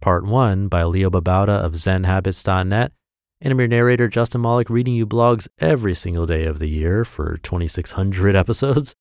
Part 1 by Leo Babauta of ZenHabits.net. And I'm your narrator, Justin Malik, reading you blogs every single day of the year for 2600 episodes.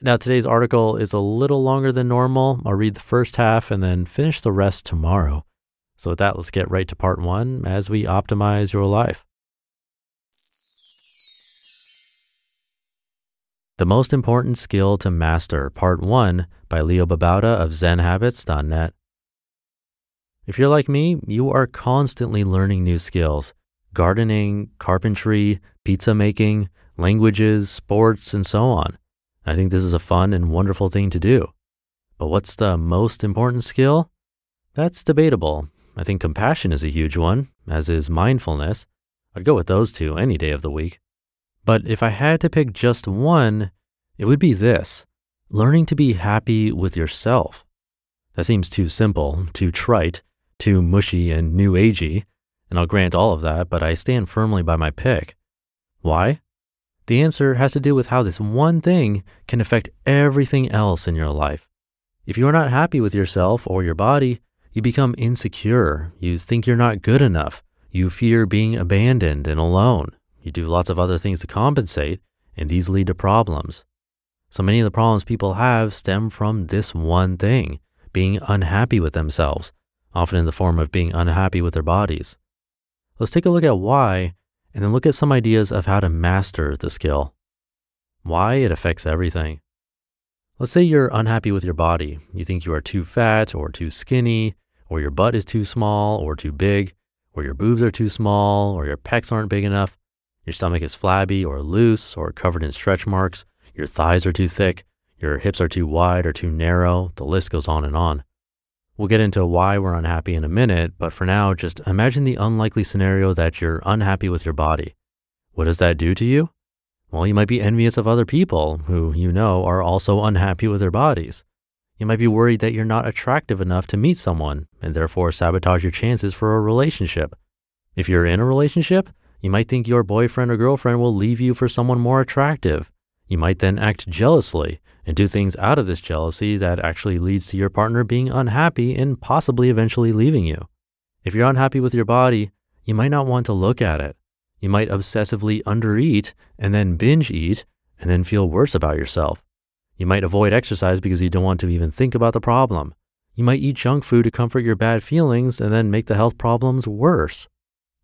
Now, today's article is a little longer than normal. I'll read the first half and then finish the rest tomorrow. So, with that, let's get right to part one as we optimize your life. The Most Important Skill to Master, Part 1 by Leo Babauta of ZenHabits.net. If you're like me, you are constantly learning new skills gardening, carpentry, pizza making, languages, sports, and so on. I think this is a fun and wonderful thing to do. But what's the most important skill? That's debatable. I think compassion is a huge one, as is mindfulness. I'd go with those two any day of the week. But if I had to pick just one, it would be this learning to be happy with yourself. That seems too simple, too trite, too mushy and new agey, and I'll grant all of that, but I stand firmly by my pick. Why? The answer has to do with how this one thing can affect everything else in your life. If you are not happy with yourself or your body, you become insecure, you think you're not good enough, you fear being abandoned and alone, you do lots of other things to compensate, and these lead to problems. So many of the problems people have stem from this one thing being unhappy with themselves, often in the form of being unhappy with their bodies. Let's take a look at why and then look at some ideas of how to master the skill. Why it affects everything. Let's say you're unhappy with your body. You think you are too fat or too skinny, or your butt is too small or too big, or your boobs are too small, or your pecs aren't big enough. Your stomach is flabby or loose or covered in stretch marks. Your thighs are too thick. Your hips are too wide or too narrow. The list goes on and on. We'll get into why we're unhappy in a minute, but for now, just imagine the unlikely scenario that you're unhappy with your body. What does that do to you? Well, you might be envious of other people who you know are also unhappy with their bodies. You might be worried that you're not attractive enough to meet someone and therefore sabotage your chances for a relationship. If you're in a relationship, you might think your boyfriend or girlfriend will leave you for someone more attractive. You might then act jealously and do things out of this jealousy that actually leads to your partner being unhappy and possibly eventually leaving you. If you're unhappy with your body, you might not want to look at it. You might obsessively undereat and then binge eat and then feel worse about yourself. You might avoid exercise because you don't want to even think about the problem. You might eat junk food to comfort your bad feelings and then make the health problems worse.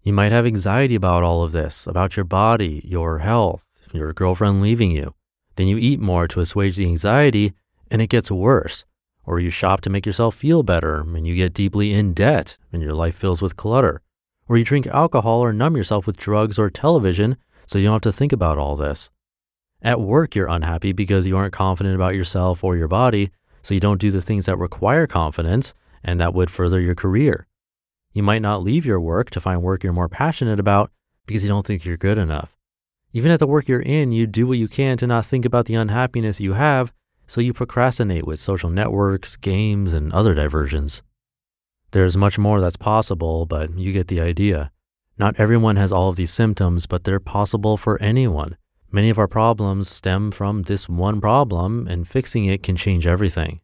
You might have anxiety about all of this, about your body, your health, your girlfriend leaving you. Then you eat more to assuage the anxiety and it gets worse. Or you shop to make yourself feel better and you get deeply in debt and your life fills with clutter. Or you drink alcohol or numb yourself with drugs or television so you don't have to think about all this. At work, you're unhappy because you aren't confident about yourself or your body, so you don't do the things that require confidence and that would further your career. You might not leave your work to find work you're more passionate about because you don't think you're good enough. Even at the work you're in, you do what you can to not think about the unhappiness you have, so you procrastinate with social networks, games, and other diversions. There's much more that's possible, but you get the idea. Not everyone has all of these symptoms, but they're possible for anyone. Many of our problems stem from this one problem, and fixing it can change everything.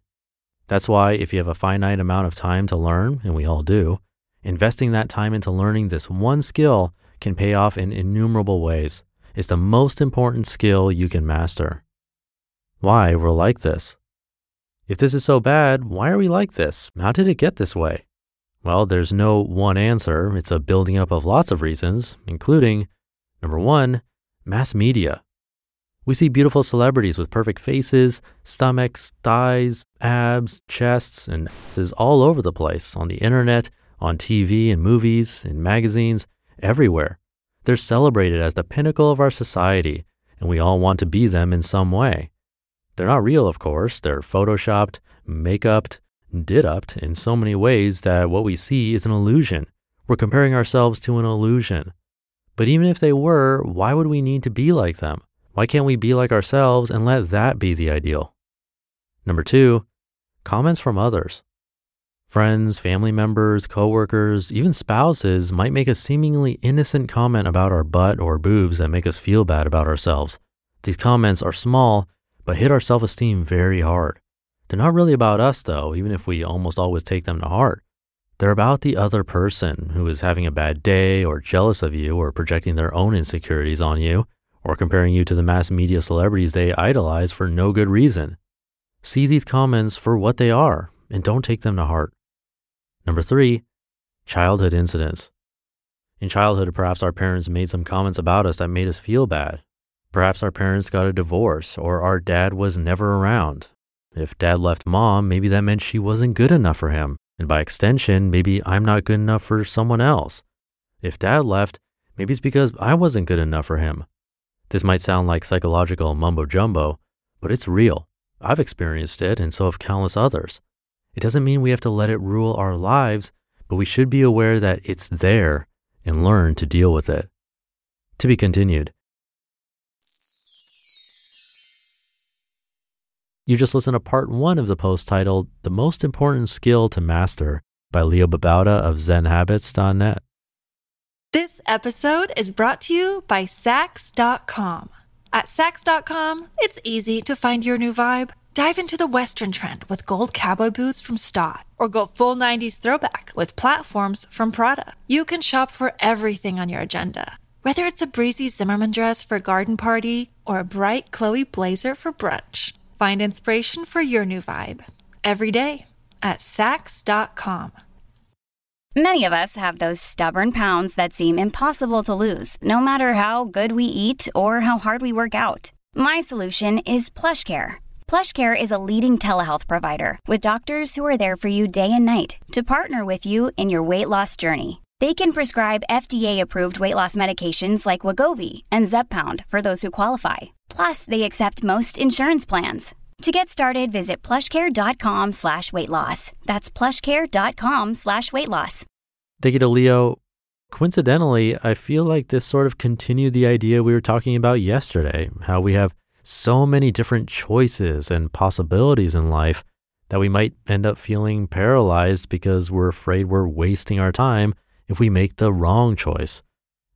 That's why, if you have a finite amount of time to learn, and we all do, Investing that time into learning this one skill can pay off in innumerable ways. It's the most important skill you can master. Why we're like this. If this is so bad, why are we like this? How did it get this way? Well, there's no one answer. It's a building up of lots of reasons, including number one, mass media. We see beautiful celebrities with perfect faces, stomachs, thighs, abs, chests, and is all over the place on the internet, on TV and movies, in magazines, everywhere. They're celebrated as the pinnacle of our society, and we all want to be them in some way. They're not real, of course. They're photoshopped, make-upped, did-upped in so many ways that what we see is an illusion. We're comparing ourselves to an illusion. But even if they were, why would we need to be like them? Why can't we be like ourselves and let that be the ideal? Number two, comments from others. Friends, family members, coworkers, even spouses might make a seemingly innocent comment about our butt or boobs that make us feel bad about ourselves. These comments are small, but hit our self esteem very hard. They're not really about us, though, even if we almost always take them to heart. They're about the other person who is having a bad day or jealous of you or projecting their own insecurities on you or comparing you to the mass media celebrities they idolize for no good reason. See these comments for what they are and don't take them to heart. Number three, childhood incidents. In childhood, perhaps our parents made some comments about us that made us feel bad. Perhaps our parents got a divorce or our dad was never around. If dad left mom, maybe that meant she wasn't good enough for him. And by extension, maybe I'm not good enough for someone else. If dad left, maybe it's because I wasn't good enough for him. This might sound like psychological mumbo jumbo, but it's real. I've experienced it, and so have countless others. It doesn't mean we have to let it rule our lives, but we should be aware that it's there and learn to deal with it. To be continued. You just listened to part one of the post titled The Most Important Skill to Master by Leo Babauta of ZenHabits.net. This episode is brought to you by Saks.com. At Saks.com, it's easy to find your new vibe. Dive into the Western trend with gold cowboy boots from Staud, or go full 90s throwback with platforms from Prada. You can shop for everything on your agenda, whether it's a breezy Zimmermann dress for a garden party or a bright Chloe blazer for brunch. Find inspiration for your new vibe every day at Saks.com. Many of us have those stubborn pounds that seem impossible to lose, no matter how good we eat or how hard we work out. My solution is PlushCare. PlushCare is a leading telehealth provider with doctors who are there for you day and night to partner with you in your weight loss journey. They can prescribe FDA-approved weight loss medications like Wegovy and Zepbound for those who qualify. Plus, they accept most insurance plans. To get started, visit plushcare.com slash weight loss. That's plushcare.com slash weight loss. Thank you to Leo. Coincidentally, I feel like this sort of continued the idea we were talking about yesterday how we have so many different choices and possibilities in life that we might end up feeling paralyzed because we're afraid we're wasting our time if we make the wrong choice.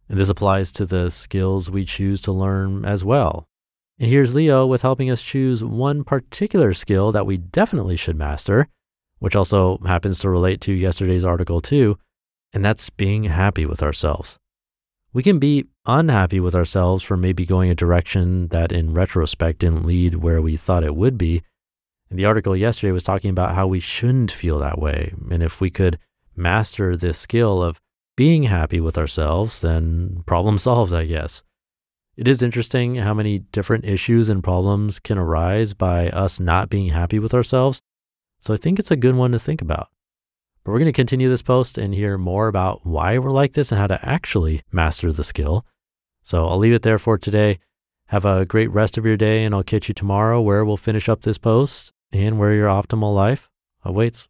And this applies to the skills we choose to learn as well. And here's Leo with helping us choose one particular skill that we definitely should master, which also happens to relate to yesterday's article too, and that's being happy with ourselves. We can be unhappy with ourselves for maybe going a direction that in retrospect didn't lead where we thought it would be. And the article yesterday was talking about how we shouldn't feel that way. And if we could master this skill of being happy with ourselves, then problem solved, I guess. It is interesting how many different issues and problems can arise by us not being happy with ourselves. So I think it's a good one to think about. But we're going to continue this post and hear more about why we're like this and how to actually master the skill. So I'll leave it there for today. Have a great rest of your day, and I'll catch you tomorrow where we'll finish up this post and where your optimal life awaits.